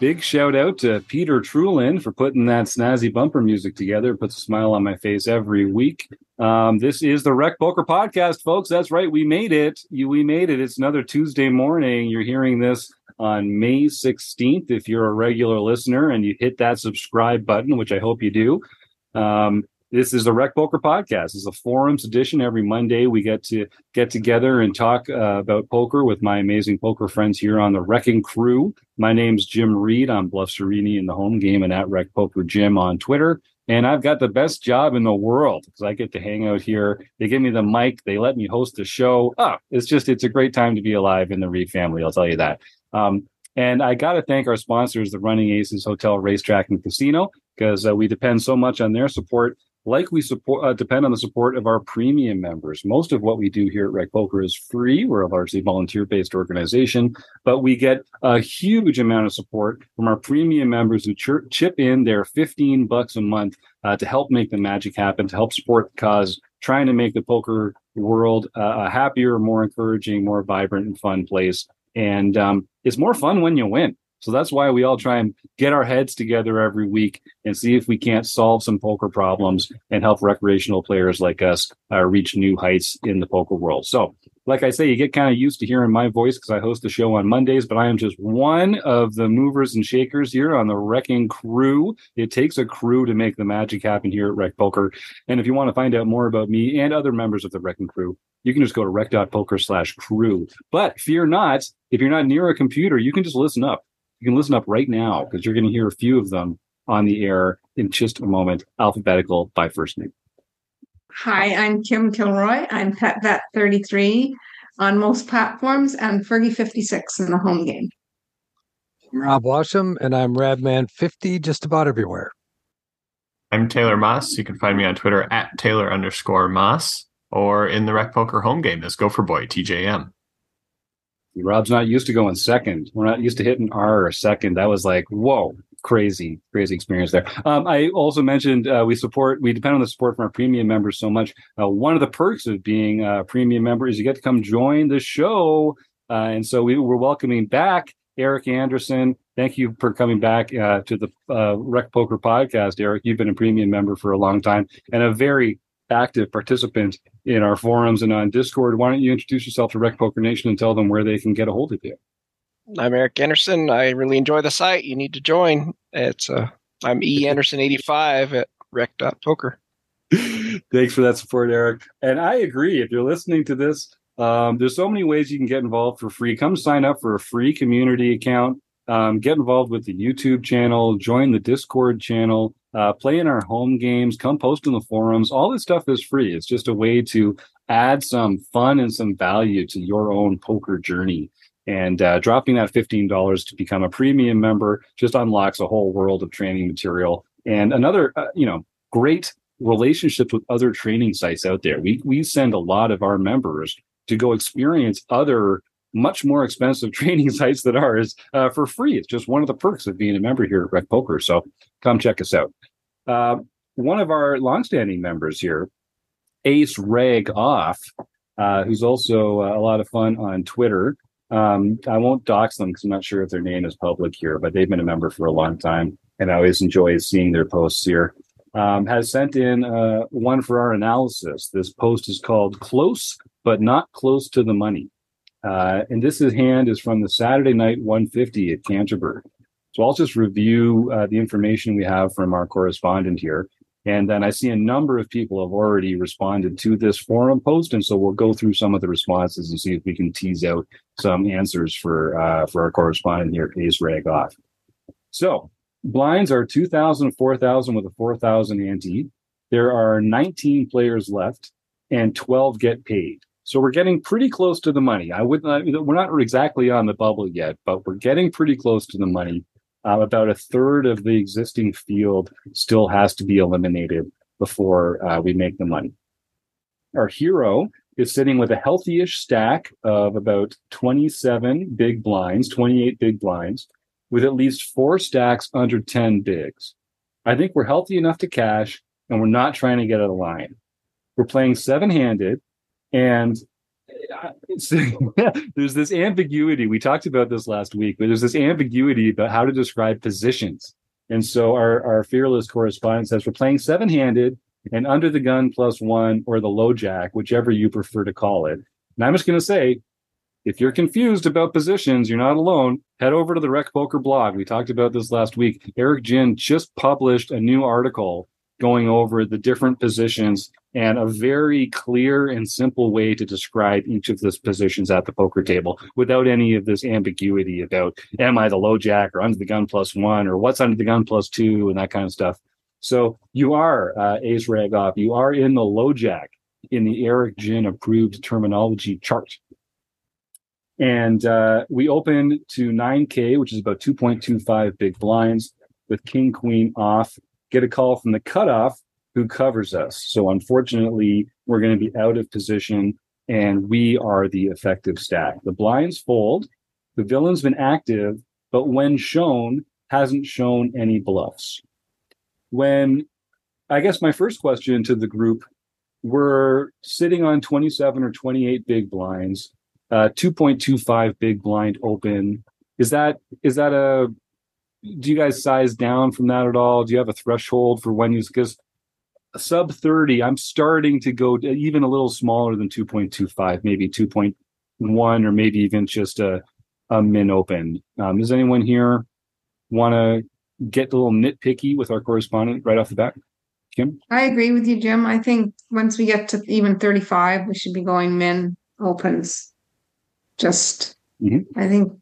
Big shout out to Peter Trulin for putting that snazzy bumper music together. It puts a smile on my face every week. Um, this is the Rec Poker Podcast, folks. That's right. We made it. You, we made it. It's another Tuesday morning. You're hearing this on May 16th. If you're a regular listener and you hit that subscribe button, which I hope you do, um, this is the Rec Poker Podcast. It's a forums edition. Every Monday, we get to get together and talk uh, about poker with my amazing poker friends here on the RECing Crew. My name's Jim Reid. I'm Bluff Serini in the home game and at Rec Poker Jim on Twitter. And I've got the best job in the world because I get to hang out here. They give me the mic. They let me host the show. Oh, it's just, it's a great time to be alive in the Reid family. I'll tell you that. Um, and I got to thank our sponsors, the Running Aces Hotel, Racetrack, and Casino, because uh, we depend so much on their support like we support uh, depend on the support of our premium members. Most of what we do here at Rec Poker is free. We're a largely volunteer based organization, but we get a huge amount of support from our premium members who ch- chip in their 15 bucks a month uh, to help make the magic happen, to help support the cause, trying to make the poker world uh, a happier, more encouraging, more vibrant and fun place. And um, it's more fun when you win. So that's why we all try and get our heads together every week and see if we can't solve some poker problems and help recreational players like us uh, reach new heights in the poker world. So, like I say, you get kind of used to hearing my voice because I host the show on Mondays, but I am just one of the movers and shakers here on the RECing Crew. It takes a crew to make the magic happen here at Rec Poker. And if you want to find out more about me and other members of the RECing Crew, you can just go to rec.poker slash crew. But fear not, if you're not near a computer, you can just listen up you can listen up right now because you're going to hear a few of them on the air in just a moment, alphabetical by first name. Hi, I'm Kim Kilroy. I'm Pet PetVet33 on most platforms and Fergie56 in the home game. I'm Rob Washam and I'm Radman50 just about everywhere. I'm Taylor Moss. You can find me on Twitter at Taylor underscore Moss or in the Rec Poker home game as Gopher Boy TJM. Rob's not used to going second. We're not used to hitting R or second. That was like, whoa, crazy, crazy experience there. Um, I also mentioned uh, we support, we depend on the support from our premium members so much. Uh, one of the perks of being a premium member is you get to come join the show. Uh, and so we, we're welcoming back Eric Anderson. Thank you for coming back uh, to the uh, Rec Poker podcast, Eric. You've been a premium member for a long time and a very active participant in our forums and on Discord. Why don't you introduce yourself to Rec Poker Nation and tell them where they can get a hold of you? I'm Eric Anderson. I really enjoy the site. You need to join. It's uh, I'm E Anderson 85 at rec.poker. Thanks for that support, Eric. And I agree. If you're listening to this, um, there's so many ways you can get involved for free. Come sign up for a free community account. Um, get involved with the YouTube channel. Join the Discord channel uh, play in our home games, come post in the forums. All this stuff is free. It's just a way to add some fun and some value to your own poker journey. And uh, dropping that $15 to become a premium member just unlocks a whole world of training material and another, uh, you know, great relationships with other training sites out there. We, we send a lot of our members to go experience other much more expensive training sites than ours uh, for free. It's just one of the perks of being a member here at Rec Poker. So come check us out. Uh, one of our longstanding members here, Aceragoff, uh, who's also uh, a lot of fun on Twitter. Um, I won't dox them because I'm not sure if their name is public here, but they've been a member for a long time, and I always enjoy seeing their posts here. Um, has sent in uh, one for our analysis. This post is called "Close but Not Close to the Money." Uh, and this is hand is from the Saturday night 150 at Canterbury. So I'll just review uh, the information we have from our correspondent here. And then I see a number of people have already responded to this forum post. And so we'll go through some of the responses and see if we can tease out some answers for uh, for our correspondent here, Aceragoff. So blinds are 2,000, 4,000 with a 4,000 ante. There are 19 players left and 12 get paid. So we're getting pretty close to the money. I would not, we're not exactly on the bubble yet, but we're getting pretty close to the money. Uh, about a third of the existing field still has to be eliminated before uh, we make the money. Our hero is sitting with a healthy-ish stack of about 27 big blinds, 28 big blinds. with at least four stacks under 10 bigs. I think we're healthy enough to cash and we're not trying to get out of line. We're playing seven handed and there's this ambiguity. We talked about this last week, but there's this ambiguity about how to describe positions. And so our, our fearless correspondent says we're playing seven handed and under the gun plus one or the low jack, whichever you prefer to call it. And I'm just going to say, if you're confused about positions, you're not alone. Head over to the Rec Poker blog. We talked about this last week. Eric Gin just published a new article going over the different positions and a very clear and simple way to describe each of those positions at the poker table without any of this ambiguity about am I the low jack or under the gun plus one or what's under the gun plus two and that kind of stuff. So you are uh, Aceragoff. You are in the low jack in the Eric Gin approved terminology chart. And uh, we open to 9K, which is about 2.25 big blinds with king, queen off. Get a call from the cutoff who covers us. So unfortunately, we're going to be out of position and we are the effective stack. The blinds fold. The villain's been active, but when shown, hasn't shown any bluffs when I guess my first question to the group we're sitting on 27 or 28 big blinds, uh, 2.25 big blind open. Is that is that a do you guys size down from that at all? Do you have a threshold for when you because sub 30, I'm starting to go even a little smaller than 2.25, maybe 2.1 or maybe even just a, a min open. Um, does anyone here want to get a little nitpicky with our correspondent right off the bat? Kim? I agree with you, Jim. I think once we get to even 35, we should be going min opens. Just, mm-hmm. I think,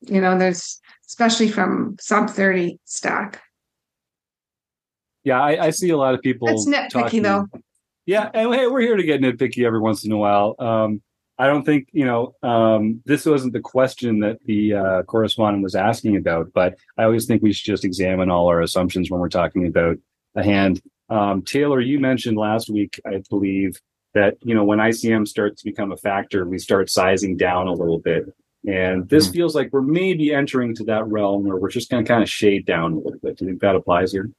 you know, there's especially from sub 30 stack. Yeah, I, I see a lot of people. It's nitpicky talking, though. Yeah, and hey, we're here to get nitpicky every once in a while. Um, I don't think you know um, this wasn't the question that the uh, correspondent was asking about, but I always think we should just examine all our assumptions when we're talking about a hand. Um, Taylor, you mentioned last week, I believe, that you know when ICM starts to become a factor, we start sizing down a little bit, and this mm-hmm. feels like we're maybe entering to that realm where we're just going to kind of shade down a little bit. Do you think that applies here?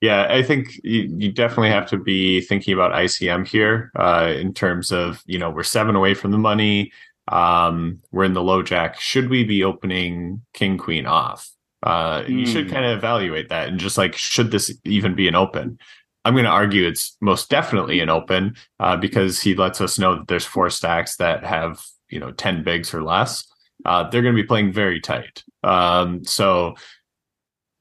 Yeah, I think you, you, definitely have to be thinking about ICM here uh, in terms of, you know, we're seven away from the money. Um, we're in the low jack. Should we be opening king, queen off? Uh, mm. You should hmm. kind of evaluate that and just like, should this even be an open? I'm going to argue it's most definitely an open uh, because he lets us know that there's four stacks that have, you know, 10 bigs or less. Uh, they're going to be playing very tight. Um, so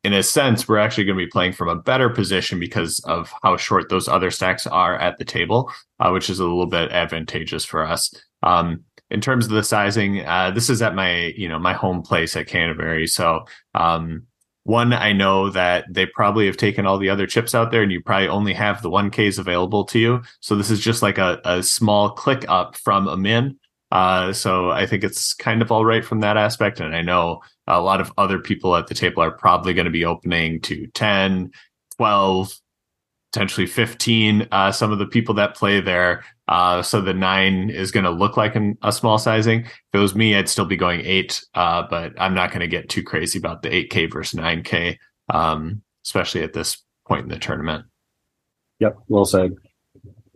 in a sense, we're actually going to be playing from a better position because of how short those other stacks are at the table, uh, which is a little bit advantageous for us. Um, in terms of the sizing, uh, this is at my you know my home place at Canterbury, so um, one I know that they probably have taken all the other chips out there, and you probably only have the one Ks available to you. So this is just like a, a small click up from a min. Uh, so I think it's kind of all right from that aspect. And I know a lot of other people at the table are probably going to be opening to 10, 12, potentially 15. Uh, some of the people that play there. Uh, so the nine is going to look like an, a small sizing. If it was me, I'd still be going eight, uh, but I'm not going to get too crazy about the 8K versus 9K, um, especially at this point in the tournament. Yep, well said.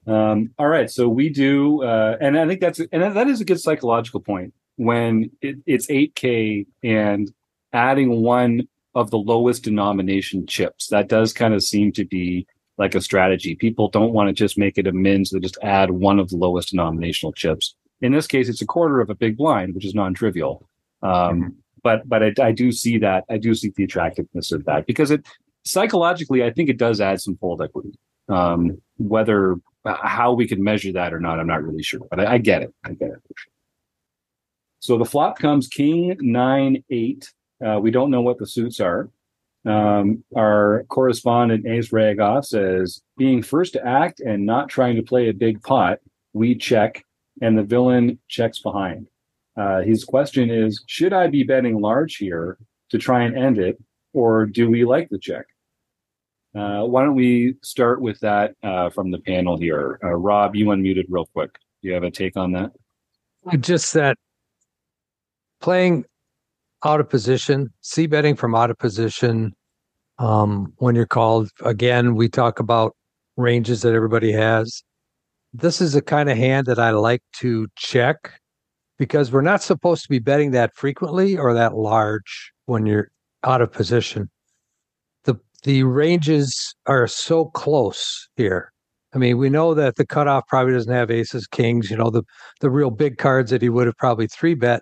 Um, all right, so we do, uh, and I think that's and that is a good psychological point when it, it's 8K and adding one of the lowest denomination chips. That does kind of seem to be like a strategy. People don't want to just make it a min, so they just add one of the lowest denominational chips. In this case, it's a quarter of a big blind, which is non-trivial. Um, mm-hmm. But but I, I do see that I do see the attractiveness of that because it psychologically I think it does add some fold equity. Um, whether how we can measure that or not, I'm not really sure, but I, I get it. I get it. So the flop comes king nine eight. Uh, we don't know what the suits are. Um, our correspondent Aceragoff says, being first to act and not trying to play a big pot, we check, and the villain checks behind. Uh, his question is, should I be betting large here to try and end it, or do we like the check? Uh, why don't we start with that uh, from the panel here? Uh, Rob, you unmuted real quick. Do you have a take on that? Just that playing out of position, c betting from out of position um, when you're called. Again, we talk about ranges that everybody has. This is a kind of hand that I like to check because we're not supposed to be betting that frequently or that large when you're out of position. The ranges are so close here. I mean, we know that the cutoff probably doesn't have aces, kings, you know, the the real big cards that he would have probably three bet,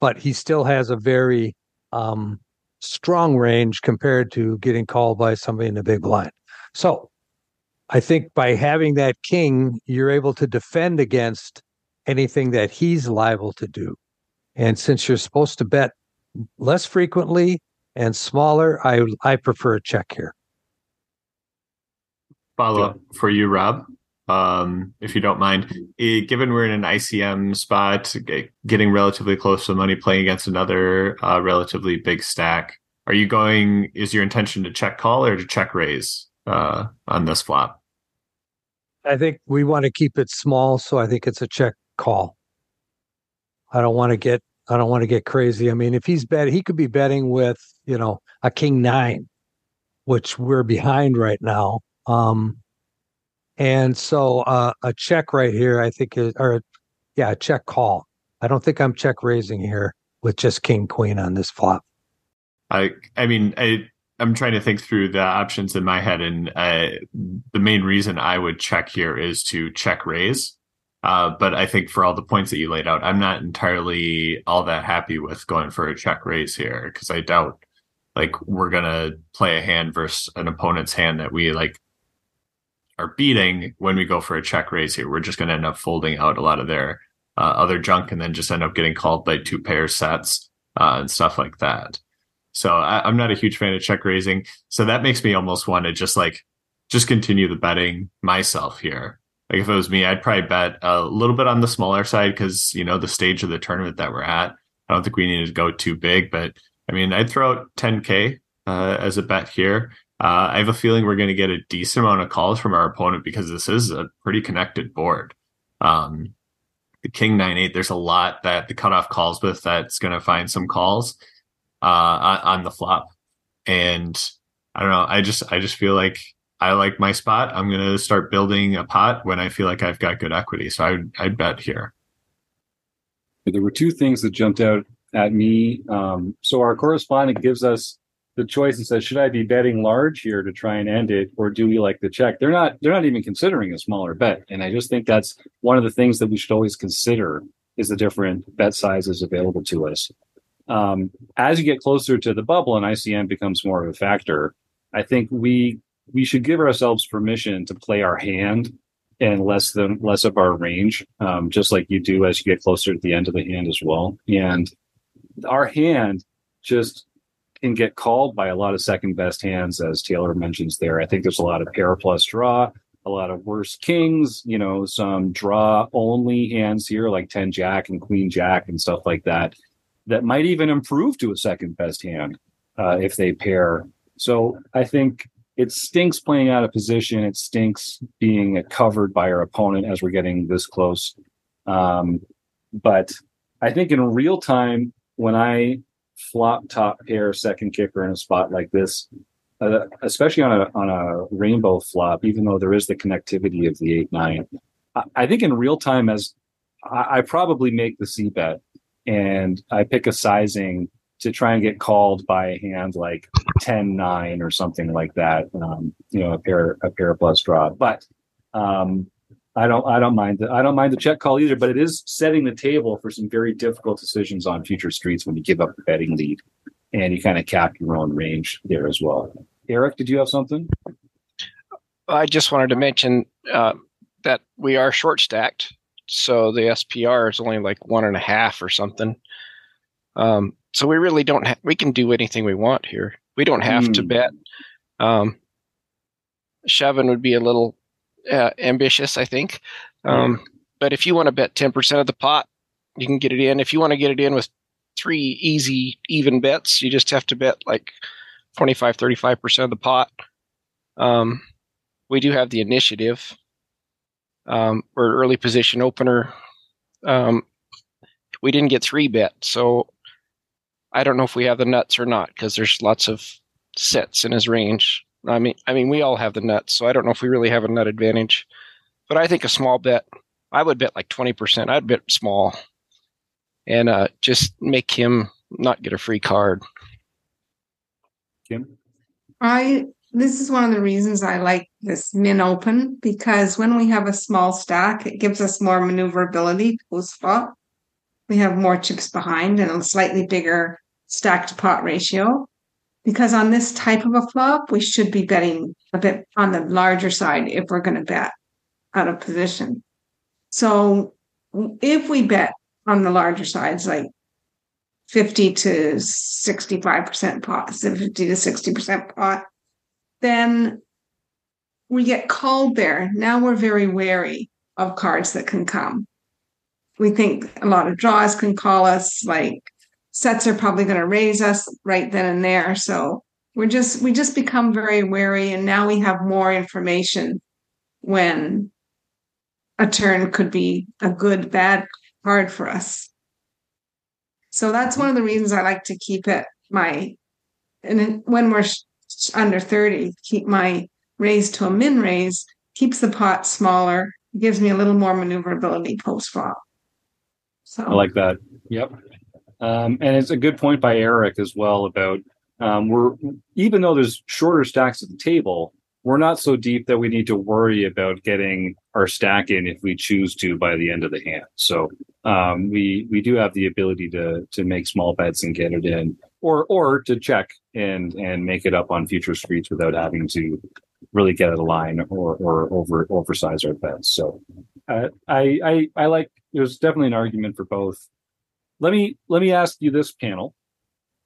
but he still has a very um, strong range compared to getting called by somebody in the big blind. So I think by having that king, you're able to defend against anything that he's liable to do. And since you're supposed to bet less frequently and smaller, I I prefer a check here. Follow up for you, Rob, um, if you don't mind. Given we're in an ICM spot, getting relatively close to the money, playing against another uh, relatively big stack, are you going? Is your intention to check call or to check raise uh, on this flop? I think we want to keep it small, so I think it's a check call. I don't want to get I don't want to get crazy. I mean, if he's bet, he could be betting with you know a king nine, which we're behind right now. Um, and so uh, a check right here, I think is or yeah, a check call. I don't think I'm check raising here with just king queen on this flop. I I mean I I'm trying to think through the options in my head, and uh, the main reason I would check here is to check raise. Uh, but I think for all the points that you laid out, I'm not entirely all that happy with going for a check raise here because I doubt like we're gonna play a hand versus an opponent's hand that we like are beating when we go for a check raise here. We're just gonna end up folding out a lot of their uh, other junk and then just end up getting called by two pair sets uh, and stuff like that. So I, am not a huge fan of check raising. So that makes me almost want to just like just continue the betting myself here. Like if it was me, I'd probably bet a little bit on the smaller side because you know the stage of the tournament that we're at. I don't think we need to go too big, but I mean I'd throw out 10k uh, as a bet here. Uh, I have a feeling we're going to get a decent amount of calls from our opponent because this is a pretty connected board. Um, the king nine eight, there's a lot that the cutoff calls with that's going to find some calls uh, on the flop. And I don't know. I just I just feel like I like my spot. I'm gonna start building a pot when I feel like I've got good equity. So I I bet here. There were two things that jumped out at me. Um, so our correspondent gives us the choice and says, should I be betting large here to try and end it, or do we like the check? They're not. They're not even considering a smaller bet, and I just think that's one of the things that we should always consider is the different bet sizes available to us um, as you get closer to the bubble and ICM becomes more of a factor, I think we we should give ourselves permission to play our hand and less than less of our range, um, just like you do as you get closer to the end of the hand as well. And our hand just can get called by a lot of second best hands, as Taylor mentions there. I think there's a lot of pair plus draw, a lot of worse kings, you know, some draw only hands here like 10 jack and queen jack and stuff like that that might even improve to a second best hand uh, if they pair. So I think it stinks playing out of position. It stinks being covered by our opponent as we're getting this close. Um, but I think in real time, when I flop top pair second kicker in a spot like this, uh, especially on a on a rainbow flop, even though there is the connectivity of the eight nine, I, I think in real time as I, I probably make the C bet and I pick a sizing to try and get called by a hand like 10 9 or something like that um, you know a pair a pair plus draw. But um, i don't i don't mind the, i don't mind the check call either but it is setting the table for some very difficult decisions on future streets when you give up the betting lead. And you kind of cap your own range there as well. Eric did you have something? I just wanted to mention uh, that we are short stacked. So the SPR is only like one and a half or something. Um, so we really don't. Ha- we can do anything we want here. We don't have mm. to hmm. bet. Um, shoving would be a little uh, ambitious, I think. Um, but if you want to bet ten percent of the pot, you can get it in. If you want to get it in with three easy even bets, you just have to bet like 25, 35 percent of the pot. Um, we do have the initiative um, or early position opener. Um, we didn't get three bet, so I don't know if we have the nuts or not because there's lots of sets in his range. I mean, I mean, we all have the nuts, so I don't know if we really have a nut advantage. But I think a small bet, I would bet like twenty percent. I'd bet small, and uh, just make him not get a free card. Kim, I this is one of the reasons I like this min open because when we have a small stack, it gives us more maneuverability post flop. We have more chips behind and a slightly bigger stack to pot ratio. Because on this type of a flop, we should be betting a bit on the larger side if we're going to bet out of position. So if we bet on the larger sides, like 50 to 65% pot, 50 to 60% pot, then we get called there. Now we're very wary of cards that can come. We think a lot of draws can call us, like sets are probably going to raise us right then and there. So we're just, we just become very wary. And now we have more information when a turn could be a good, bad card for us. So that's one of the reasons I like to keep it my, and when we're under 30, keep my raise to a min raise, keeps the pot smaller, gives me a little more maneuverability post flop. So I like that. Yep. Um, and it's a good point by Eric as well about um, we're even though there's shorter stacks at the table, we're not so deep that we need to worry about getting our stack in if we choose to by the end of the hand. So um, we we do have the ability to to make small bets and get it in, or or to check and and make it up on future streets without having to really get a line or or over oversize our bets. So uh, I I I like. There's definitely an argument for both. Let me let me ask you this panel.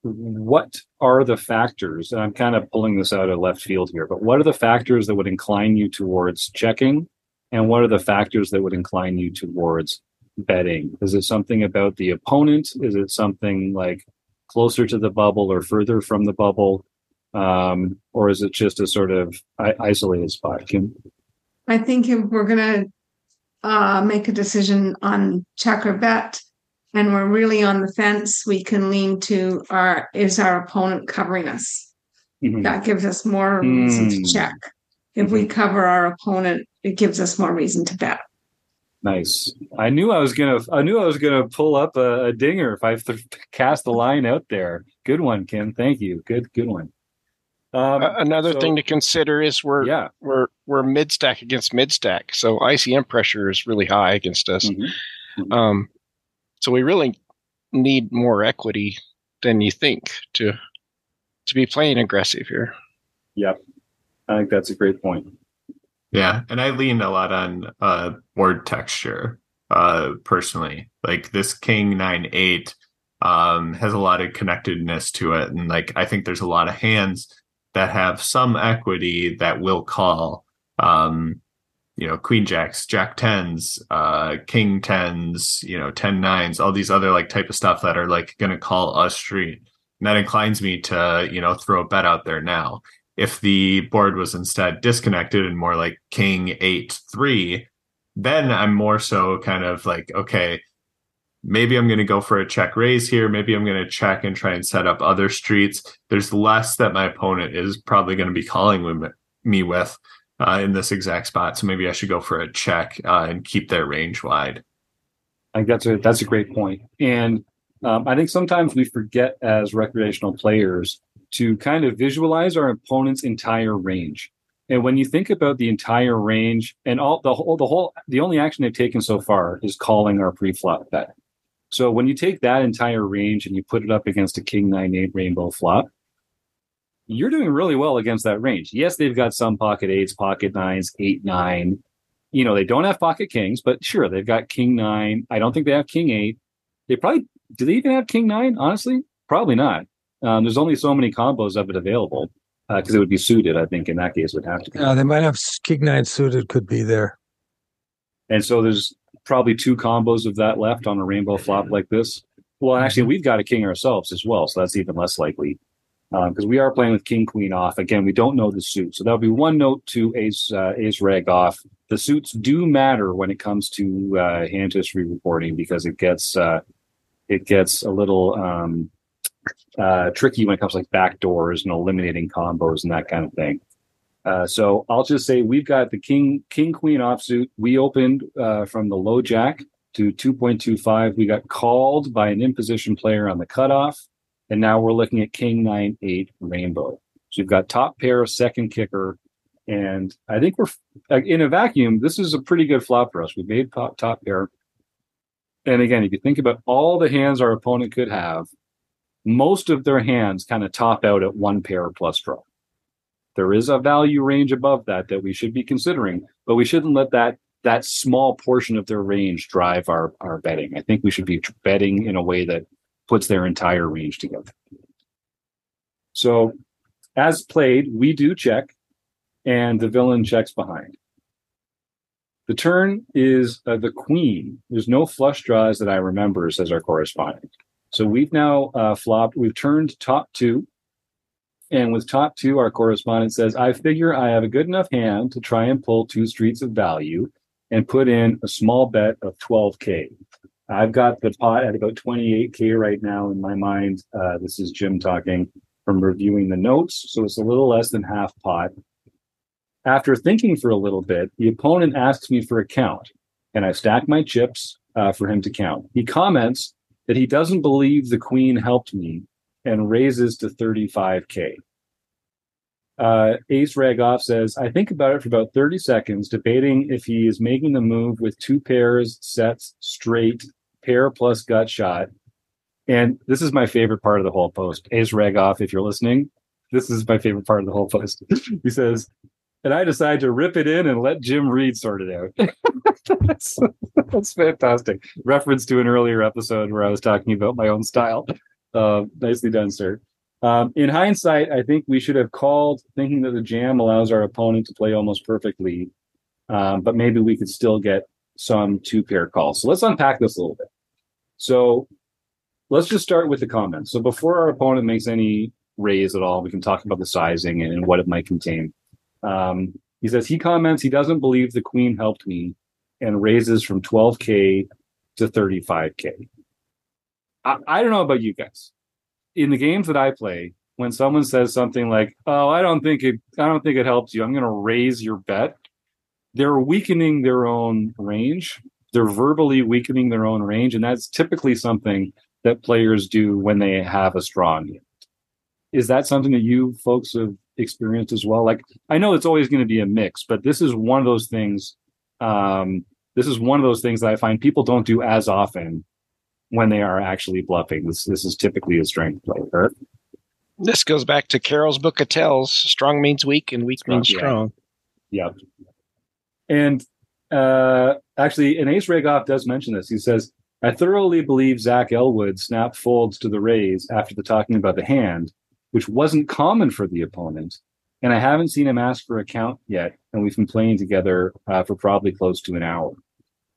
What are the factors and i'm kind of pulling this out of left field here but what are the factors that would incline you towards checking? And what are the factors that would incline you towards betting? Is it something about the opponent? Is it something like closer to the bubble or further from the bubble? Um, or is it just a sort of isolated spot? Kim? i think if we're going to uh, make a decision on check or bet and we're really on the fence, we can lean to our is our opponent covering us? Mm-hmm. That gives us more reason mm. to check. If mm-hmm. we cover our opponent, it gives us more reason to bet. Nice. I knew I was gonna. I knew I was gonna pull up a, a dinger if I th- cast the line out there. Good one, Kim. Thank you. Good. Good one. Um, Another so, thing to consider is we're yeah. we're we're mid stack against mid stack, so ICM pressure is really high against us. Mm-hmm. Mm-hmm. Um, so we really need more equity than you think to to be playing aggressive here. Yep. I think that's a great point. Yeah, and I lean a lot on uh board texture uh personally. Like this King 9 8 um has a lot of connectedness to it and like I think there's a lot of hands that have some equity that will call um you know queen jacks jack tens uh king tens you know ten nines all these other like type of stuff that are like gonna call us street. And that inclines me to you know throw a bet out there now. If the board was instead disconnected and more like king eight three then i'm more so kind of like okay maybe i'm going to go for a check raise here. Maybe i'm going to check and try and set up other streets. There's less that my opponent is probably going to be calling me with uh, in this exact spot. So maybe I should go for a check uh, and keep their range wide. I think that's a that's a great point, and um, I think sometimes we forget as recreational players to kind of visualize our opponent's entire range. And when you think about the entire range and all the whole the whole the only action they've taken so far is calling our pre-flop bet. So when you take that entire range and you put it up against a king nine eight rainbow flop, you're doing really well against that range. Yes, they've got some pocket eights, pocket nines, eight, nine. You know, they don't have pocket kings, but sure, they've got king nine. I don't think they have king eight. They probably do they even have king nine? Honestly, probably not. Um, there's only so many combos of it available because uh, it would be suited. I think in that case would have to. Be. Yeah, they might have king nine suited. Could be there. And so there's probably two combos of that left on a rainbow flop like this. Well, actually, mm-hmm. we've got a king ourselves as well, so that's even less likely because um, we are playing with king queen off again we don't know the suit so that'll be one note to ace uh, Aceragoff the suits do matter when it comes to uh, hand history reporting because it gets uh, it gets a little um, uh, tricky when it comes to like back doors and eliminating combos and that kind of thing. Uh, so I'll just say we've got the king king queen offsuit. We opened uh, from the low jack to 2.25. We got called by an imposition player on the cutoff, and now we're looking at king nine eight rainbow. So we've got top pair, second kicker, and I think we're in a vacuum. This is a pretty good flop for us. We made top top pair, and again, if you think about all the hands our opponent could have, most of their hands kind of top out at one pair plus draw. There is a value range above that that we should be considering, but we shouldn't let that that small portion of their range drive our our betting. I think we should be betting in a way that puts their entire range together. So, as played, we do check, and the villain checks behind. The turn is uh, the queen. There's no flush draws that I remember, says our correspondent. So we've now uh, flopped. We've turned top two and with top two, our correspondent says, I figure I have a good enough hand to try and pull two streets of value and put in a small bet of 12K. I've got the pot at about 28K right now in my mind. Uh, this is Jim talking from reviewing the notes. So it's a little less than half pot. After thinking for a little bit, the opponent asks me for a count, and I stack my chips uh, for him to count. He comments that he doesn't believe the queen helped me and raises to 35K. Uh, Aceragoff says, I think about it for about 30 seconds, debating if he is making the move with two pairs, sets, straight, pair plus gut shot. And this is my favorite part of the whole post. Aceragoff, if you're listening, this is my favorite part of the whole post. he says, and I decide to rip it in and let Jim Reid sort it out. that's, that's fantastic. Reference to an earlier episode where I was talking about my own style. Uh, nicely done, sir. Um, in hindsight, I think we should have called thinking that the jam allows our opponent to play almost perfectly, um, but maybe we could still get some two pair calls. So let's unpack this a little bit. So let's just start with the comments. So before our opponent makes any raise at all, we can talk about the sizing and, what it might contain. Um, he says he comments he doesn't believe the queen helped me and raises from 12k to 35k. I, I don't know about you guys. In the games that I play, when someone says something like, "Oh, I don't think it, I don't think it helps you," I'm going to raise your bet. They're weakening their own range. They're verbally weakening their own range, and that's typically something that players do when they have a strong hand. Is that something that you folks have experienced as well? Like, I know it's always going to be a mix, but this is one of those things. Um, this is one of those things that I find people don't do as often when they are actually bluffing. This this is typically a strength play. Right? This goes back to Caro's book of tells. Strong means weak, and weak strong, means strong. Yep. And uh, actually, and Aceragoff does mention this. He says, "I thoroughly believe Zach Elwood snapped folds to the raise after the talking about the hand, which wasn't common for the opponent." And I haven't seen him ask for a count yet, and we've been playing together uh, for probably close to an hour.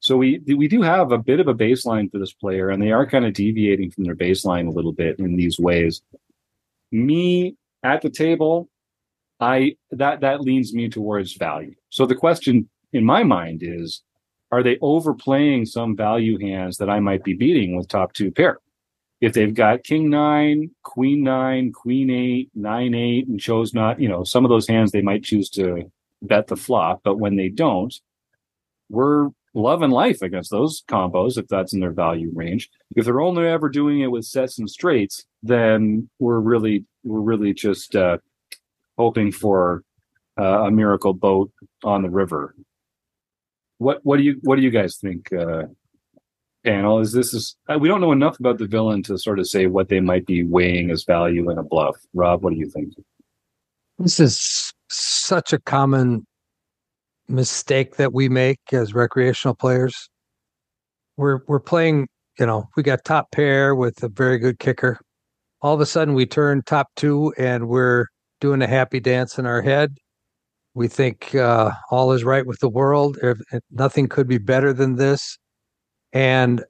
So we we do have a bit of a baseline for this player, and they are kind of deviating from their baseline a little bit in these ways. Me at the table, I that that leans me towards value. So the question in my mind is, are they overplaying some value hands that I might be beating with top two pair? If they've got king nine, queen nine, queen eight, nine eight, and chose not, you know, some of those hands they might choose to bet the flop, but when they don't, we're love and life against those combos if that's in their value range. If they're only ever doing it with sets and straights, then we're really we're really just uh, hoping for uh, a miracle boat on the river. What what do you what do you guys think? Uh, panel is this is uh, we don't know enough about the villain to sort of say what they might be weighing as value in a bluff. Rob, what do you think? This is such a common mistake that we make as recreational players. We're we're playing, you know, we got top pair with a very good kicker. All of a sudden we turn top two and we're doing a happy dance in our head. We think uh, all is right with the world. If, if nothing could be better than this. And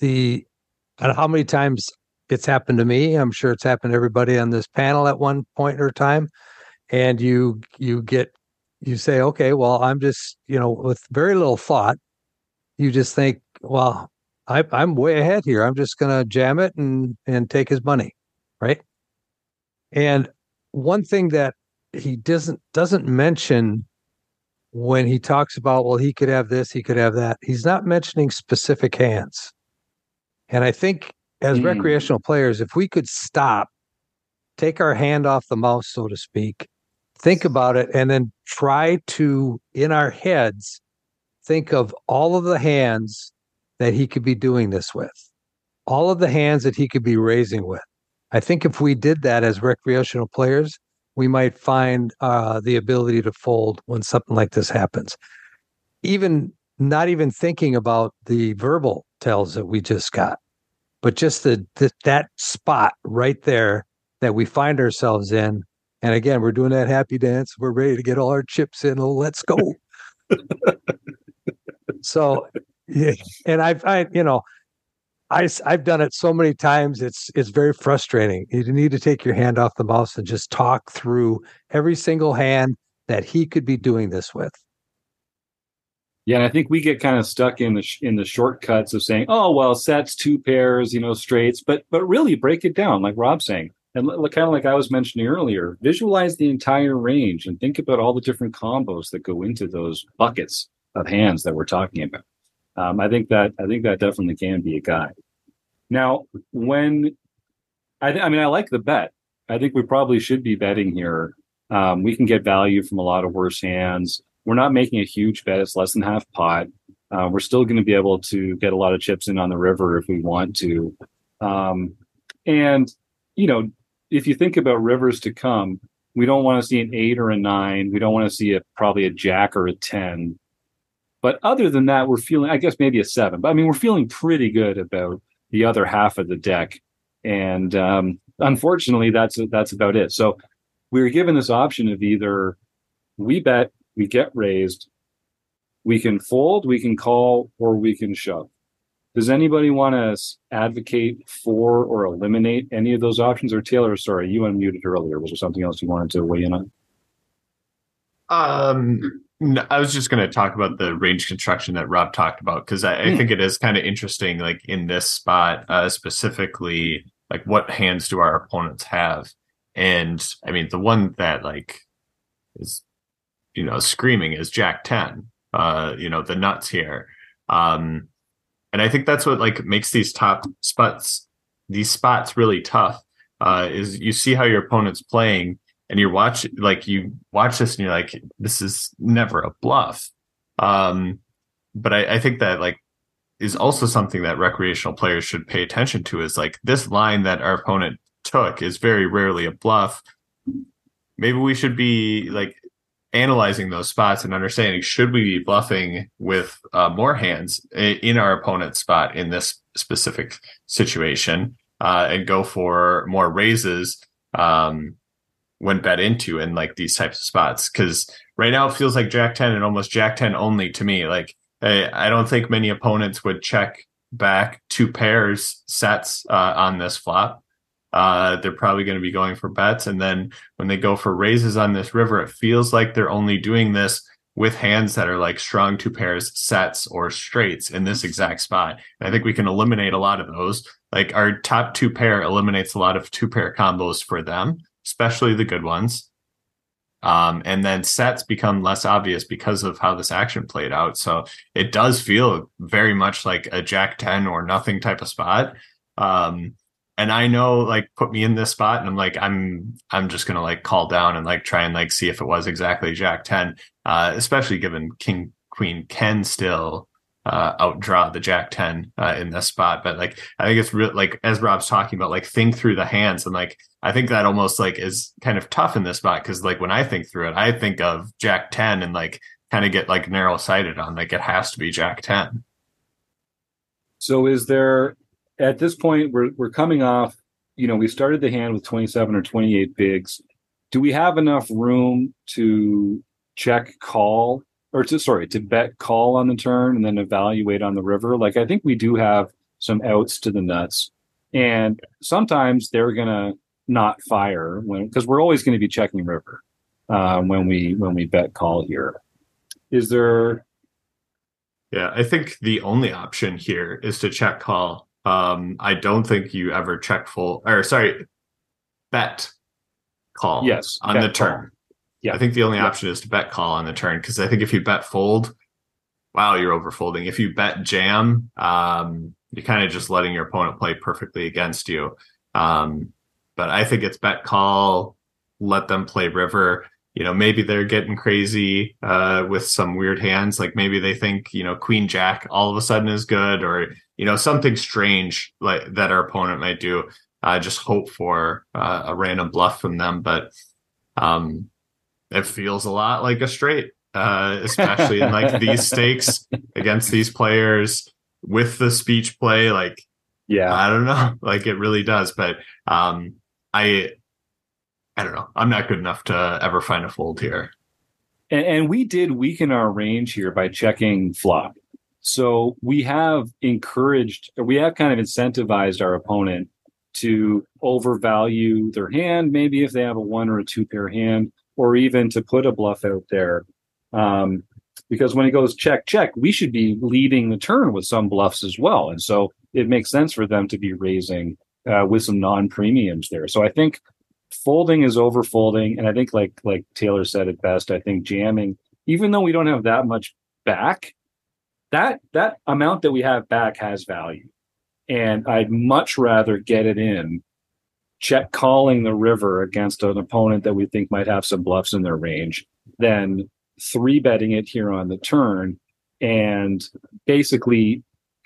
the and how many times it's happened to me. I'm sure it's happened to everybody on this panel at one point or time. And you you get you say, okay, well, I'm just, you know, with very little thought, you just think, well, I, I'm way ahead here. I'm just going to jam it and and take his money. right? And one thing that he doesn't doesn't mention when he talks about well he could have this he could have that. He's not mentioning specific hands. And i think as mm. recreational players if we could stop take our hand off the mouse so to speak think about it and then try to in our heads think of all of the hands that he could be doing this with. All of the hands that he could be raising with. I think if we did that as recreational players we might find uh, the ability to fold when something like this happens. Even not even thinking about the verbal tells that we just got, but just the, the that spot right there that we find ourselves in. And again, we're doing that happy dance. We're ready to get all our chips in. Oh, let's go. so, yeah, and I've, I, you know, I, I've done it so many times. It's it's very frustrating. You need to take your hand off the mouse and just talk through every single hand that he could be doing this with. Yeah, and I think we get kind of stuck in the sh- in the shortcuts of saying, "Oh, well, sets, two pairs, you know, straights," but but really break it down, like Rob's saying, and l- kind of like I was mentioning earlier. Visualize the entire range and think about all the different combos that go into those buckets of hands that we're talking about. Um, I think that I think that definitely can be a guide. Now, when I, th- I mean, I like the bet. I think we probably should be betting here. Um, we can get value from a lot of worse hands. We're not making a huge bet; it's less than half pot. Uh, we're still going to be able to get a lot of chips in on the river if we want to. Um, and you know, if you think about rivers to come, we don't want to see an eight or a nine. We don't want to see a probably a jack or a ten. But other than that, we're feeling, I guess, maybe a seven. But I mean, we're feeling pretty good about the other half of the deck. And um, unfortunately, that's that's about it. So we were given this option of either we bet, we get raised, we can fold, we can call, or we can shove. Does anybody want to advocate for or eliminate any of those options? Or Taylor, sorry, you unmuted earlier. Was there something else you wanted to weigh in on? Um, no, I was just going to talk about the range construction that Rob talked about because I, I, hmm. think it is kind of interesting, like in this spot uh, specifically, like what hands do our opponents have? And I mean, the one that like is, you know, screaming is Jack Ten. Uh, you know, the nuts here. Um, and I think that's what like makes these top spots, these spots really tough. Uh, is you see how your opponent's playing and you're watch like you watch this and you're like this is never a bluff. Um but I, I think that like is also something that recreational players should pay attention to is like this line that our opponent took is very rarely a bluff. Maybe we should be like analyzing those spots and understanding should we be bluffing with uh, more hands in our opponent's spot in this specific situation uh, and go for more raises um, when bet into in like these types of spots because right now it feels like jack 10 and almost jack 10 only to me. Like I, I don't think many opponents would check back two pairs sets uh, on this flop. Uh, they're probably going to be going for bets and then when they go for raises on this river it feels like they're only doing this with hands that are like strong two pairs sets or straights in this exact spot. And i think we can eliminate a lot of those. Like our top two pair eliminates a lot of two pair combos for them especially the good ones. Um, and then sets become less obvious because of how this action played out. So it does feel very much like a Jack 10 or nothing type of spot. Um, and I know like put me in this spot and I'm like, I'm I'm just gonna like call down and like try and like see if it was exactly Jack 10. Uh, especially given King Queen can still uh, outdraw the Jack 10 uh, in this spot. But like, I think it's real, like, as Rob's talking about, like, think through the hands. And like, I think that almost like is kind of tough in this spot because like when I think through it, I think of Jack 10 and like kind of get like narrow sighted on like it has to be Jack 10. So is there, at this point, we're, we're coming off, you know, we started the hand with 27 or 28 bigs. Do we have enough room to check call or to sorry to bet call on the turn and then evaluate on the river. Like i think we do have some outs to the nuts. And sometimes they're gonna not fire when because we're always going to be checking river uh, when we when we bet call here. Is there? Yeah i think the only option here is to check call. Um i don't think you ever check full or sorry bet call Yes, on the turn. Yeah. I think the only Yeah. option is to bet call on the turn because I think if you bet fold, wow, you're overfolding. If you bet jam, um, you're kind of just letting your opponent play perfectly against you. Um, but I think it's bet call, let them play river. You know, maybe they're getting crazy uh, with some weird hands. Like maybe they think you know Queen Jack all of a sudden is good, or you know something strange like that our opponent might do. I just hope for uh, a random bluff from them, but um, it feels a lot like a straight, uh, especially in like these stakes against these players with the speech play. Like Yeah. I don't know, like it really does. But um, I, I don't know. I'm not good enough to ever find a fold here. And, and we did weaken our range here by checking flop. So we have encouraged, we have kind of incentivized our opponent to overvalue their hand, maybe if they have a one or a two pair hand, or even to put a bluff out there. Um, because when he goes check, check, we should be leading the turn with some bluffs as well. And so it makes sense for them to be raising uh, with some non premiums there. So I think folding is over folding. And I think, like like Taylor said it best, I think jamming, even though we don't have that much back, that that amount that we have back has value. And I'd much rather get it in, check calling the river against an opponent that we think might have some bluffs in their range then three betting it here on the turn and basically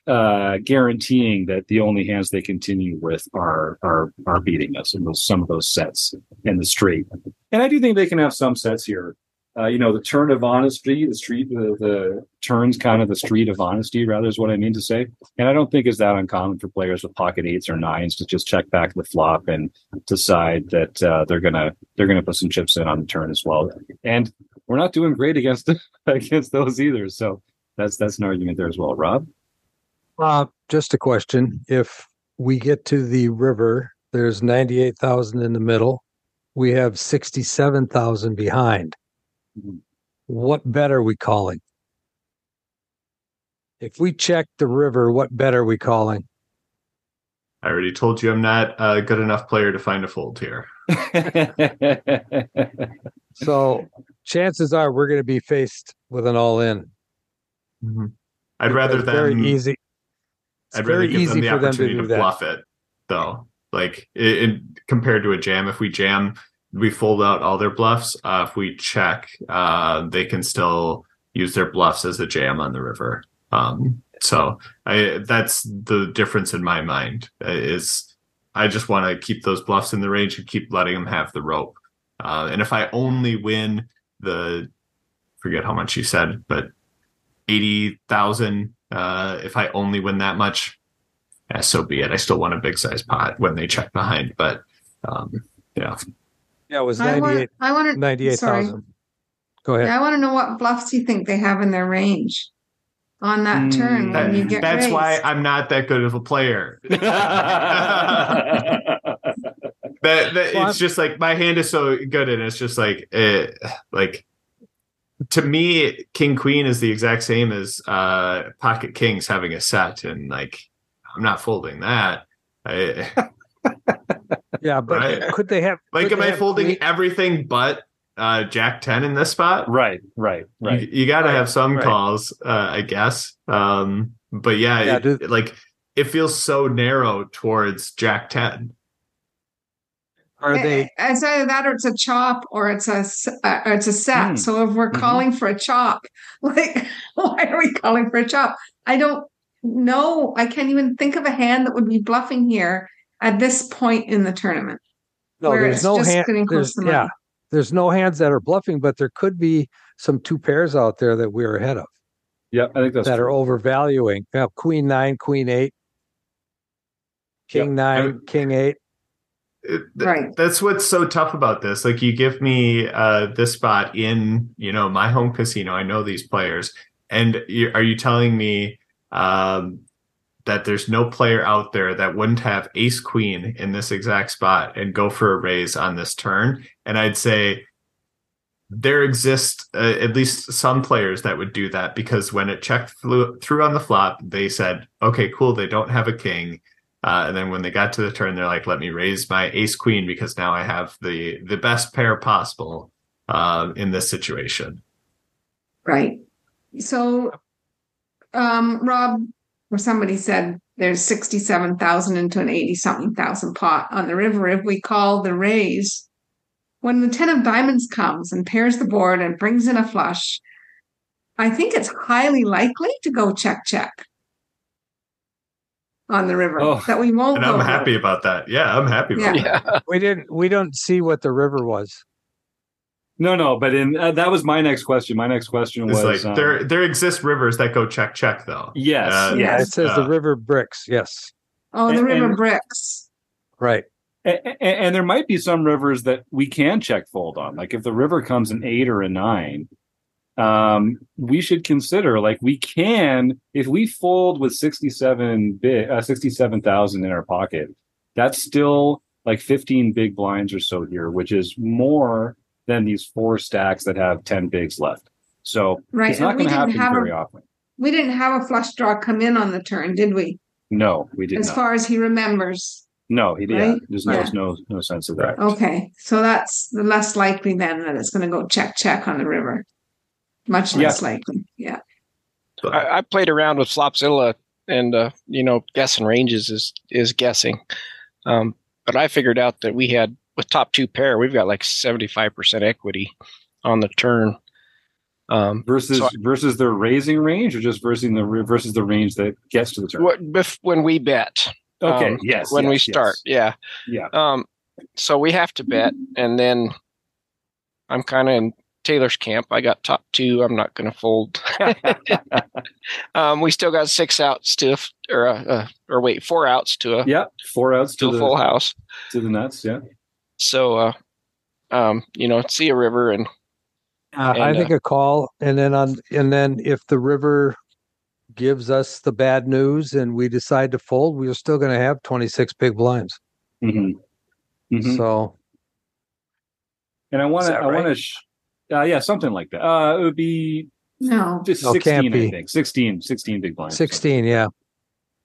uh, guaranteeing that the only hands they continue with are are are beating us in those some of those sets in the straight. And I do think they can have some sets here. Uh, you know, the turn of honesty, the street, the, the turns kind of the street of honesty, rather is what I mean to say. And I don't think is that uncommon for players with pocket eights or nines to just check back the flop and decide that uh, they're gonna they're gonna put some chips in on the turn as well. And we're not doing great against against those either. So that's that's an argument there as well, Rob. Uh, just a question. If we get to the river, there's 98,000 in the middle. We have 67,000 behind. What bet are we calling? If we check the river, what bet are we calling? I already told you I'm not a good enough player to find a fold here. So chances are we're going to be faced with an all in. Mm-hmm. I'd rather It's them very easy. It's I'd rather very give easy them the for them to opportunity do to, that. bluff it, though. Like it, it, compared to a jam, if we jam, we fold out all their bluffs. Uh, if we check, uh, they can still use their bluffs as a jam on the river. Um, so I, that's the difference in my mind. uh, Is I just want to keep those bluffs in the range and keep letting them have the rope. Uh, and if I only win the, forget how much you said, but eighty thousand. Uh, if I only win that much, yeah, so be it. I still want a big size pot when they check behind, but um, yeah, Yeah, it was I want, I want to, 98,000. Go ahead. yeah, I want to know what bluffs you think they have in their range on that Mm, turn when you get that's raised. why I'm not that good of a player. that, that Well, it's just like my hand is so good, and it's just like it, like to me, King Queen is the exact same as uh Pocket Kings having a set, and like I'm not folding that. I, Yeah, but Right. could they have like, am I have folding queen- everything but uh Jack Ten in this spot? right, right, right. You, you got to Right, have some right. calls, uh, I guess. Um, but yeah, Yeah, it- do- like it feels so narrow towards Jack Ten. Are Eh, they eh, It's either that or it's a chop or it's a s- uh, or it's a set. Hmm. So if we're Mhm. calling for a chop, like why are we calling for a chop? I don't know. I can't even think of a hand that would be bluffing here at this point in the tournament. no? There's no just hand. getting close There's, yeah, there's no hands that are bluffing, but there could be some two pairs out there that we're ahead of Yeah, I think that's that are overvaluing. Yeah, Queen nine, Queen eight, King Yep. nine, King eight. It- th- Right. That's what's so tough about this. Like you give me uh, this spot in, you know, my home casino. I know these players, and you, are you telling me um, that there's no player out there that wouldn't have Ace Queen in this exact spot and go for a raise on this turn? And I'd say there exist uh, at least some players that would do that because when it checked through, on the flop, they said, "Okay, cool. They don't have a king." Uh, and then when they got to the turn, they're like, "Let me raise my ace queen because now I have the the best pair possible uh, in this situation." Right. So, um, Rob, or somebody said there's sixty-seven thousand into an eighty-something thousand pot on the river. If we call the raise, when the ten of diamonds comes and pairs the board and brings in a flush, I think it's highly likely to go check check on the river Oh, that we won't. And go I'm happy it. about that. Yeah, I'm happy about Yeah. that. Yeah. We didn't. We don't see what the river was. No, no, but in uh, that was my next question. My next question It's was like um, there there exist rivers that go check check though. Yes, Uh, Yeah. It says the uh, river bricks. Yes, Oh, the And- river and- bricks. right. A- a- and there might be some rivers that we can check fold on. Like if the river comes an eight or a nine, um, we should consider like we can if we fold with sixty seven bit uh, sixty seven thousand in our pocket. That's still like fifteen big blinds or so here, which is more than these four stacks that have ten bigs left. So Right. it's not going to happen have very a often. we didn't have a flush draw come in on the turn, did we? No, we did not. as not. far as he remembers. no, he yeah. right? There's no Yeah. no no sense of that. Okay, so that's the less likely then that it's going to go check check on the river. Much less likely. Yeah. But- I, I played around with Flopzilla, and uh, you know, guessing ranges is is guessing. Um, but I figured out that we had with top two pair, we've got like seventy five percent equity on the turn. Um, versus So I- versus the raising range or just versus the versus the range that gets to the turn. what bef- when we bet? Okay, um, yes. When we start, yes. yeah. Yeah. Um, so we have to bet, and then I'm kind of in Taylor's camp. I got top two. I'm not going to fold. um, we still got six outs to, or uh, or wait, four outs to a yeah, four outs to to a the full house. to the nuts. Yeah, So, uh, um, you know, see a river and Uh, I And, think a call, and then on, and then if the river gives us the bad news and we decide to fold, we're still going to have twenty six big blinds. hmm hmm So and I want to, that I want to, sh- uh, yeah, something like that. Uh, it would be No. just No, can't 16, I think. 16, 16 big blinds. sixteen, yeah,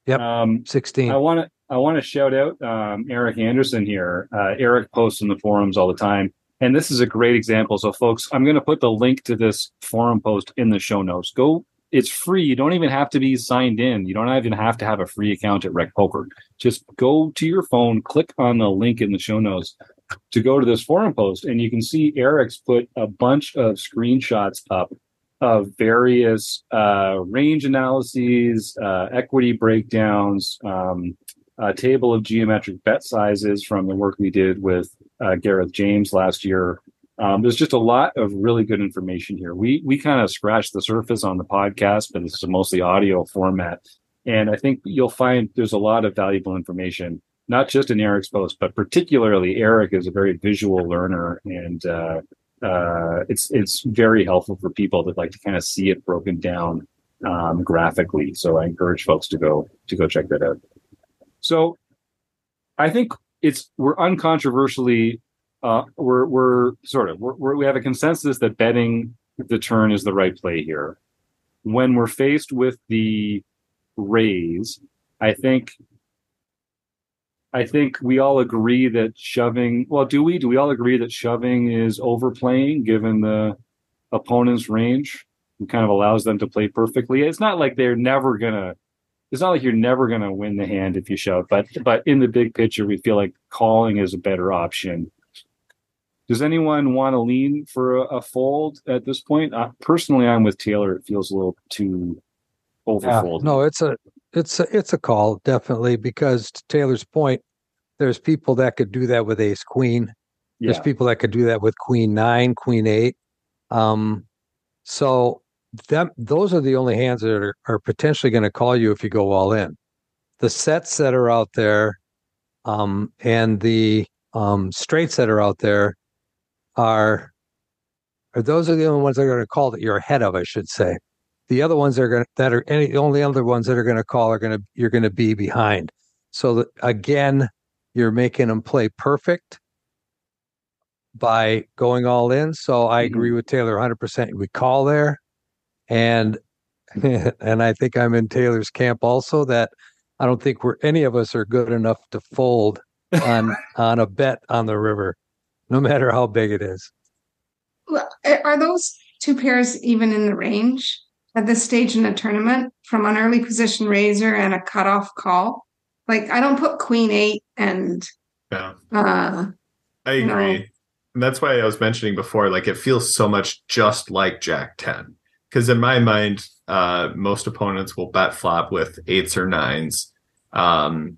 Yep. Um, sixteen. I want to I want to shout out um, Eric Anderson here. Uh, Eric posts in the forums all the time, and this is a great example. So, folks, I'm going to put the link to this forum post in the show notes. Go. It's free. You don't even have to be signed in. You don't even have to have a free account at Rec Poker. Just go to your phone, click on the link in the show notes to go to this forum post, and you can see Eric's put a bunch of screenshots up of various uh, range analyses, uh, equity breakdowns, um, a table of geometric bet sizes from the work we did with uh, Gareth James last year. Um, there's just a lot of really good information here. We we kind of scratched the surface on the podcast, but this is a mostly audio format, and I think you'll find there's a lot of valuable information, not just in Eric's post, but particularly Eric is a very visual learner, and uh, uh, it's it's very helpful for people that like to kind of see it broken down um, graphically. So I encourage folks to go to go check that out. So I think it's we're uncontroversially uh, we're we're sort of we're, we have a consensus that betting the turn is the right play here. When we're faced with the raise, I think I think we all agree that shoving. Well, do we? Do we all agree that shoving is overplaying given the opponent's range? It kind of allows them to play perfectly. It's not like they're never gonna. It's not like you're never gonna win the hand if you shove, but but in the big picture, we feel like calling is a better option. Does anyone want to lean for a, a fold at this point? Uh, personally, I'm with Taylor. It feels a little too overfold. Yeah, no, it's a it's a it's a call definitely because to Taylor's point, there's people that could do that with ace queen. There's yeah, people that could do that with queen nine, queen eight. Um, so that those are the only hands that are, are potentially going to call you if you go all in. The sets that are out there, um, and the um, straights that are out there are, are those are the only ones that are going to call that you're ahead of, I should say. The other ones that are going to, that are any the only other ones that are going to call are going to you're going to be behind. So that again, you're making them play perfect by going all in. So I Mhm. agree with Taylor 100%. We call there. And and I think I'm in Taylor's camp also that I don't think we're any of us are good enough to fold on on a bet on the river, no matter how big it is. Are those two pairs even in the range at this stage in a tournament from an early position raiser and a cutoff call? Like I don't put queen eight and yeah. Uh, I agree. Know. And that's why I was mentioning before, like it feels so much just like Jack 10. Because in my mind, uh, most opponents will bet flop with eights or nines. Um,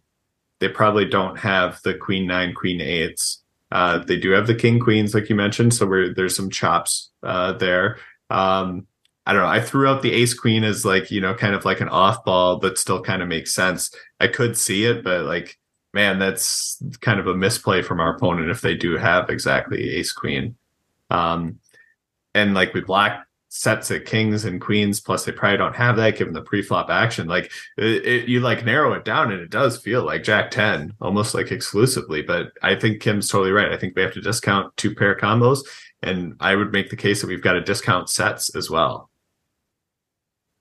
they probably don't have the queen nine, queen eights. Uh, they do have the king queens, like you mentioned. So there's some chops uh, there. Um, I don't know. I threw out the ace queen as like, you know, kind of like an off ball, but still kind of makes sense. I could see it, but like, man, that's kind of a misplay from our opponent if they do have exactly ace queen. Um, and like we black sets at kings and queens plus they probably don't have that given the pre-flop action. Like it, it, you like narrow it down and it does feel like jack 10 almost like exclusively but i think kim's totally right. I think we have to discount two pair combos and i would make the case that we've got to discount sets as well.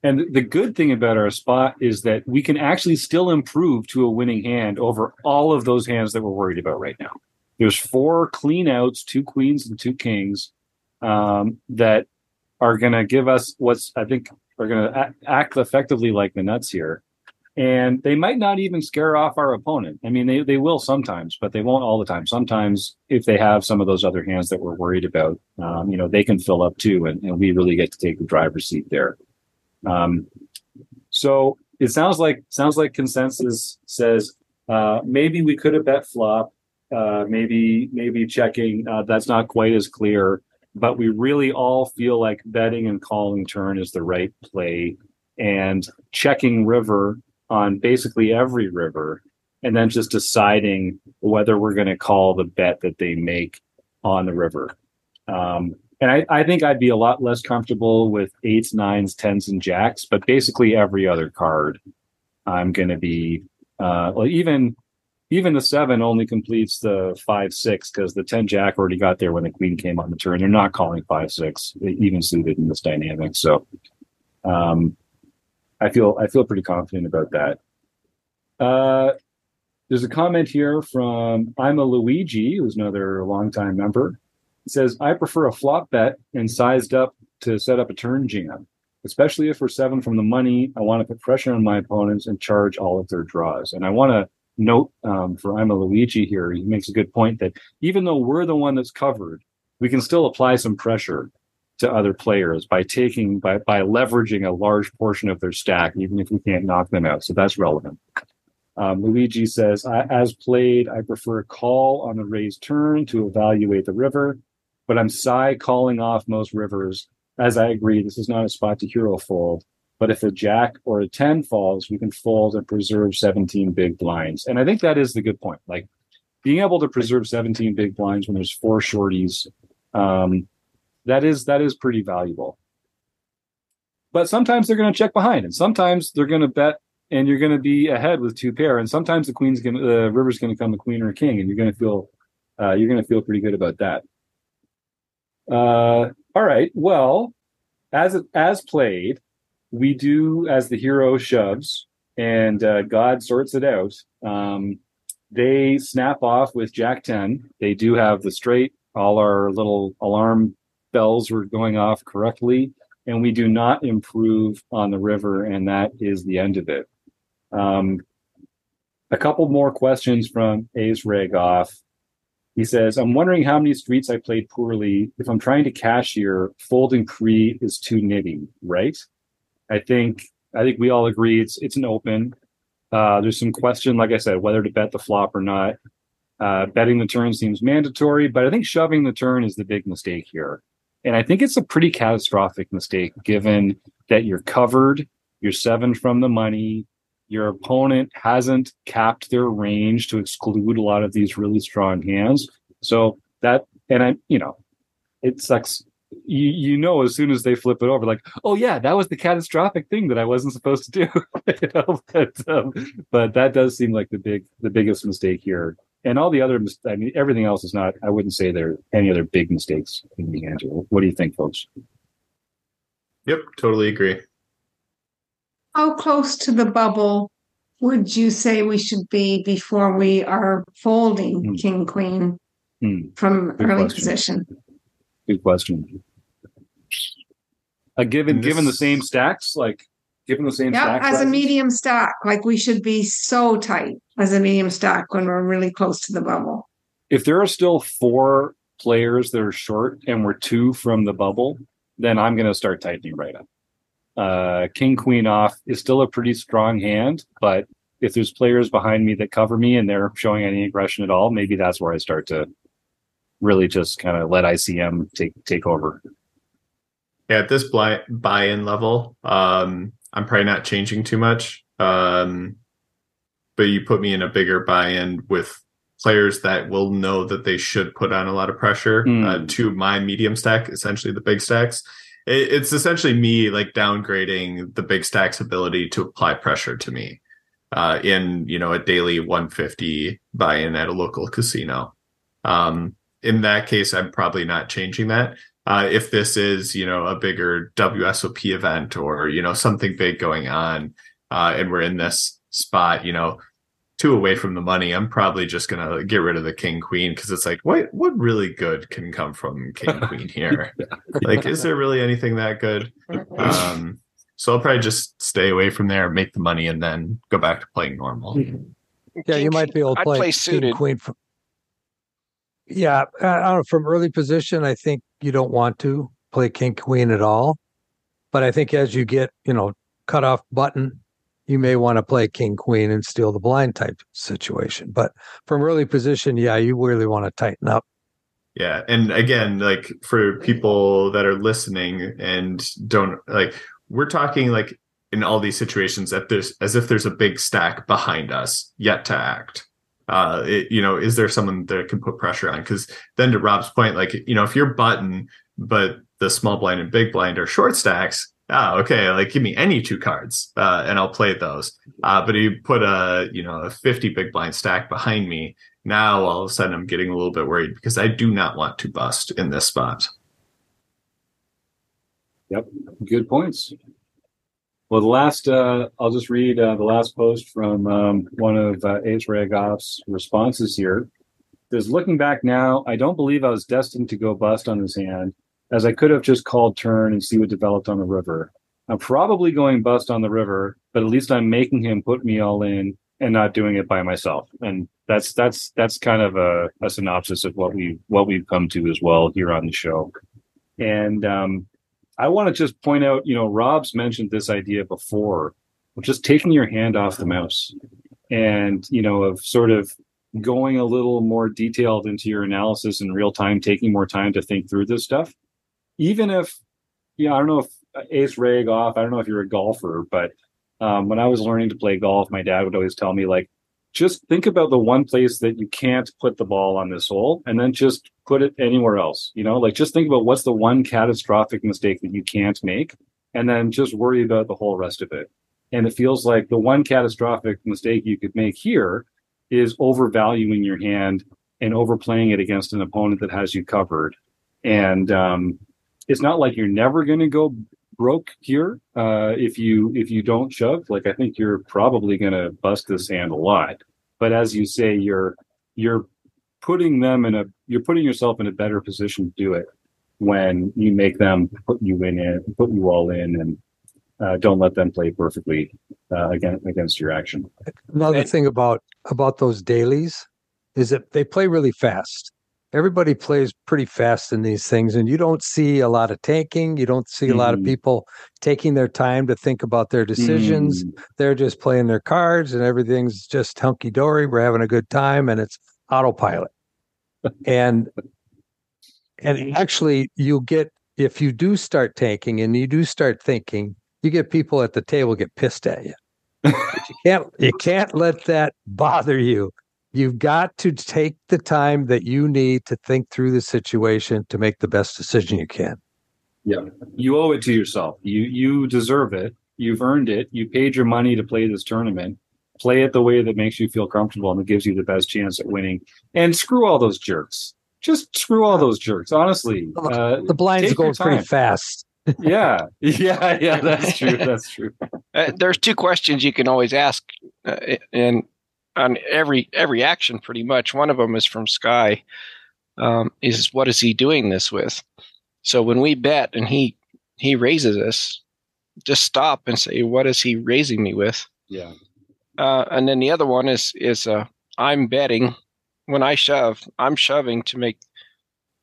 And the good thing about our spot is that we can actually still improve to a winning hand over all of those hands that we're worried about right now. There's four clean outs two queens and two kings um, that are going to give us what's I think are going to act effectively like the nuts here. And they might not even scare off our opponent. I mean, they, they will sometimes, but they won't all the time. Sometimes, if they have some of those other hands that we're worried about, um, you know, they can fill up too, and, and, we really get to take the driver's seat there. Um, so it sounds like sounds like consensus says uh, maybe we could have bet flop, uh, maybe maybe checking. Uh, that's not quite as clear but we really all feel like betting and calling turn is the right play and checking river on basically every river and then just deciding whether we're going to call the bet that they make on the river. Um, and I, I, think I'd be a lot less comfortable with eights, nines, tens, and jacks, but basically every other card, I'm going to be, uh, well, even even the seven only completes the five six because the ten jack already got there when the queen came on the turn. They're not calling five six even suited in this dynamic. So, um, I feel I feel pretty confident about that. Uh, there's a comment here from I'm a Luigi, who's another longtime member. It says I prefer a flop bet and sized up to set up a turn jam, especially if we're seven from the money. I want to put pressure on my opponents and charge all of their draws, and I want to note um, for I'm a Luigi here. He makes a good point that even though we're the one that's covered, we can still apply some pressure to other players by taking by by leveraging a large portion of their stack, even if we can't knock them out. So that's relevant. Um, Luigi says, as played, I prefer a call on the raised turn to evaluate the river, but I'm psi calling off most rivers. As I agree, this is not a spot to hero fold. But if a jack or a 10 falls, we can fold and preserve 17 big blinds. And I think that is the good point. Like being able to preserve 17 big blinds when there's four shorties, um, that is that is pretty valuable. But sometimes they're going to check behind, and sometimes they're going to bet, and you're going to be ahead with two pair. And sometimes the queen's going, the river's going to come a queen or a king, and you're going to feel, uh, you're going to feel pretty good about that. Uh, all right. Well, as as played, we do as the hero shoves and uh, God sorts it out. Um, they snap off with Jack 10. They do have the straight, all our little alarm bells were going off correctly, and we do not improve on the river, and that is the end of it. Um, a couple more questions from Aceragoff. He says, I'm wondering how many streets I played poorly. If I'm trying to cash here, folding Cree is too nitty, right? I think I think we all agree it's it's an open. Uh, there's some question, like I said, whether to bet the flop or not. Uh, betting the turn seems mandatory, but I think shoving the turn is the big mistake here. And I think it's a pretty catastrophic mistake given that you're covered, you're seven from the money, your opponent hasn't capped their range to exclude a lot of these really strong hands. So that, and I, you know, it sucks you you know as soon as they flip it over, like, oh yeah, that was the catastrophic thing that I wasn't supposed to do. you know? but, um, but that does seem like the big the biggest mistake here. And all the other, I mean, everything else is not. I wouldn't say there are any other big mistakes in the Angelo. What do you think, folks? Yep, totally agree. How close to the bubble would you say we should be before we are folding Hmm. king queen Hmm. from Good early question. position? Good question. Uh, given And given the same stacks, like given the same Yeah, stack as a medium stack, like we should be so tight as a medium stack when we're really close to the bubble. if there are still four players that are short and we're two from the bubble, then I'm going to start tightening right up. Uh, King Queen off is still a pretty strong hand, but if there's players behind me that cover me and they're showing any aggression at all, maybe that's where I start to really just kind of let ICM take take over. Yeah, at this buy buy-in level, um, I'm probably not changing too much. Um, but you put me in a bigger buy-in with players that will know that they should put on a lot of pressure Hmm. uh, to my medium stack, essentially the big stacks. It, it's essentially me like downgrading the big stacks ability to apply pressure to me uh, in you know a daily 150 buy-in at a local casino. Um, in that case, I'm probably not changing that uh, if this is you know a bigger WSOP event or you know something big going on, uh, and we're in this spot, you know, two away from the money, I'm probably just gonna get rid of the king queen because it's like what what really good can come from king queen here? like, is there really anything that good? Um, so I'll probably just stay away from there, make the money, and then go back to playing normal. Yeah, you might be able to I'd play, play king, queen. From, yeah, don't know. From early position, I think you don't want to play king queen at all. But I think as you get, you know, cut off button, you may want to play king queen and steal the blind type situation. But from early position, yeah, you really want to tighten up. Yeah, and again, like for people that are listening and don't like, we're talking like in all these situations that there's as if there's a big stack behind us yet to act. Uh, it, you know, is there someone that can put pressure on? Because then to Rob's point, like you know, if you're button, but the small blind and big blind are short stacks. Ah, okay. Like, give me any two cards, uh, and I'll play those. Uh, but you put a, you know, a fifty big blind stack behind me, now all of a sudden I'm getting a little bit worried because I do not want to bust in this spot. Yep, good points. Well, the last, uh, I'll just read uh, the last post from um, one of uh, Aceragoff's responses here. Says, looking back now, I don't believe I was destined to go bust on this hand, as I could have just called turn and see what developed on the river. I'm probably going bust on the river, but at least I'm making him put me all in and not doing it by myself. And that's that's that's kind of a, a synopsis of what we what we've come to as well here on the show. And um, I want to just point out, you know, Rob's mentioned this idea before of just taking your hand off the mouse and, you know, of sort of going a little more detailed into your analysis in real time, taking more time to think through this stuff. Even if, yeah, I don't know if Aceragoff, I don't know if you're a golfer, but um, when I was learning to play golf, my dad would always tell me, like, just think about the one place that you can't put the ball on this hole and then just put it anywhere else. You know, like just think about what's the one catastrophic mistake that you can't make and then just worry about the whole rest of it. And it feels like the one catastrophic mistake you could make here is overvaluing your hand and overplaying it against an opponent that has you covered. And um, it's not like you're never going to go broke here uh, if you if you don't shove. Like I think you're probably going to bust this hand a lot. But as you say, you're you're putting them in a you're putting yourself in a better position to do it when you make them put you in it, put you all in, and uh, don't let them play perfectly uh, against against your action. Another And- thing about about those dailies is that they play really fast. Everybody plays pretty fast in these things, and you don't see a lot of tanking. You don't see a lot of Mhm. people taking their time to think about their decisions. Mm, They're just playing their cards, and everything's just hunky dory. We're having a good time, and it's autopilot. and and actually, you get if you do start tanking and you do start thinking, you get people at the table get pissed at you. But you can't you can't let that bother you. You've got to take the time that you need to think through the situation to make the best decision you can. Yeah. You owe it to yourself. You you deserve it. You've earned it. You paid your money to play this tournament. Play it the way that makes you feel comfortable and that gives you the best chance at winning. And screw all those jerks. Just screw all those jerks. Honestly, uh, The blinds go pretty fast. yeah, yeah, yeah. That's true. That's true. Uh, there's two questions you can always ask uh, and on every every action, pretty much. One of them is from Sky. Um, is what is he doing this with? So when we bet and he he raises us, just stop and say, what is he raising me with? Yeah. Uh, and then the other one is is uh, I'm betting when I shove, I'm shoving to make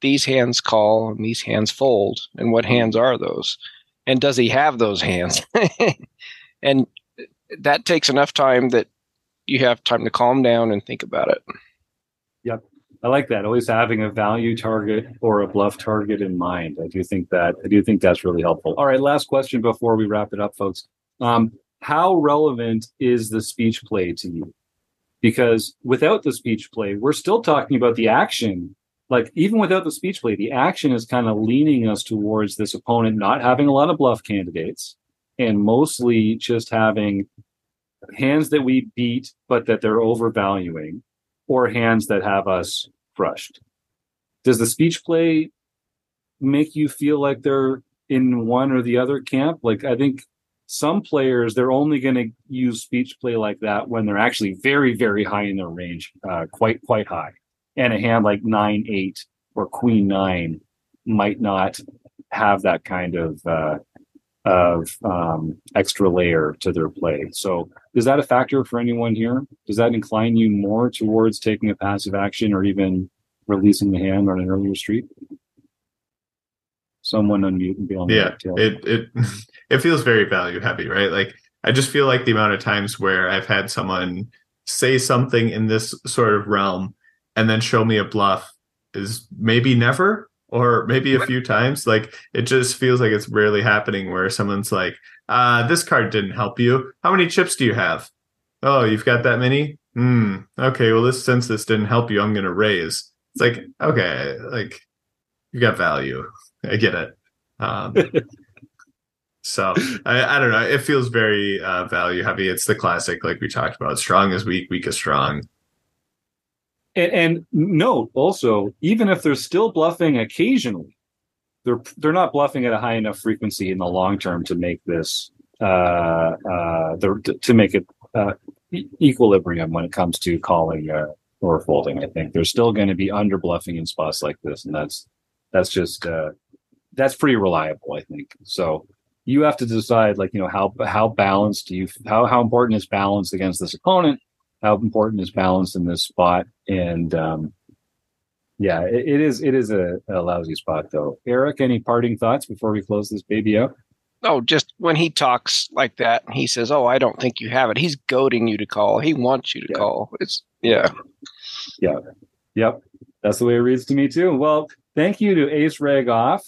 these hands call and these hands fold. And what hands are those? And does he have those hands? and that takes enough time that you have time to calm down and think about it. Yep. I like that. Always having a value target or a bluff target in mind. I do think that I do think that's really helpful. All right, last question before we wrap it up, folks. Um, how relevant is the speech play to you? Because without the speech play, we're still talking about the action. Like even without the speech play, the action is kind of leaning us towards this opponent not having a lot of bluff candidates and mostly just having hands that we beat, but that they're overvaluing, or hands that have us crushed. Does the speech play make you feel like they're in one or the other camp? Like I think some players they're only going to use speech play like that when they're actually very very high in their range, uh, quite quite high, and a hand like nine eight or queen nine might not have that kind of uh, of um, extra layer to their play. So, is that a factor for anyone here? Does that incline you more towards taking a passive action or even releasing the hand on an earlier street? Someone unmute and be on. Yeah, it it it feels very value heavy, right? Like I just feel like the amount of times where I've had someone say something in this sort of realm and then show me a bluff is maybe never or maybe a few times. Like it just feels like it's rarely happening where someone's like, uh, this card didn't help you. How many chips do you have? Oh, you've got that many? Hmm. Okay, well this since this didn't help you, I'm gonna raise. It's like, okay, like you got value. I get it. Um, so I, I don't know. It feels very uh, value heavy. It's the classic, like we talked about, strong is weak, weak is strong. And, and note also, even if they're still bluffing occasionally, they're they're not bluffing at a high enough frequency in the long term to make this uh, uh, the, to make it uh, equilibrium when it comes to calling uh, or folding. I think they're still going to be under bluffing in spots like this, and that's that's just uh, that's pretty reliable. I think so. You have to decide, like you know, how how balanced do you how how important is balance against this opponent, how important is balance in this spot and um, yeah it, it is it is a, a, lousy spot though eric any parting thoughts before we close this baby up? oh just when he talks like that he says oh i don't think you have it he's goading you to call he wants you to yeah. call it's yeah yeah yep that's the way it reads to me too well thank you to Aceragoff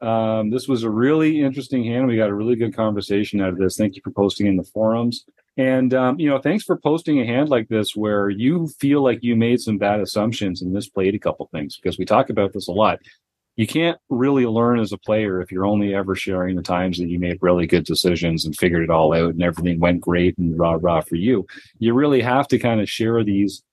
um, this was a really interesting hand. We got a really good conversation out of this. Thank you for posting in the forums. And um, you know, thanks for posting a hand like this where you feel like you made some bad assumptions and misplayed a couple things because we talk about this a lot. You can't really learn as a player if you're only ever sharing the times that you made really good decisions and figured it all out and everything went great and rah rah for you. You really have to kind of share these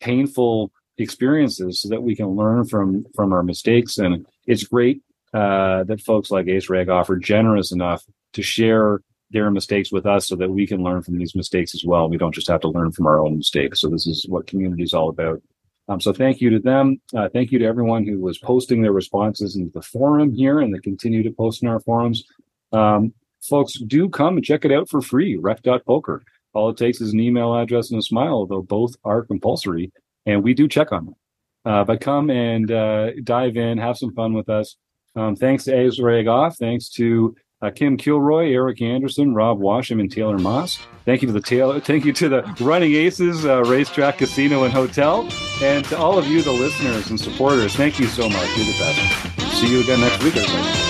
painful experiences so that we can learn from from our mistakes. And it's great uh, that folks like Ace Rag offer generous enough to share their mistakes with us so that we can learn from these mistakes as well. We don't just have to learn from our own mistakes. So this is what community is all about. Um, so thank you to them. Uh, thank you to everyone who was posting their responses into the forum here and they continue to post in our forums. Um, folks, do come and check it out for free, rec.poker. All it takes is an email address and a smile, although both are compulsory, and we do check on them. Uh, but come and uh, dive in, have some fun with us. Um, thanks to Aceragoff. Thanks to uh, Kim Kilroy, Eric Anderson, Rob Washam, and Taylor Moss. Thank you to the Taylor. Thank you to the Running Aces uh, Racetrack Casino and Hotel, and to all of you, the listeners and supporters. Thank you so much. You're the best. See you again next week, everybody.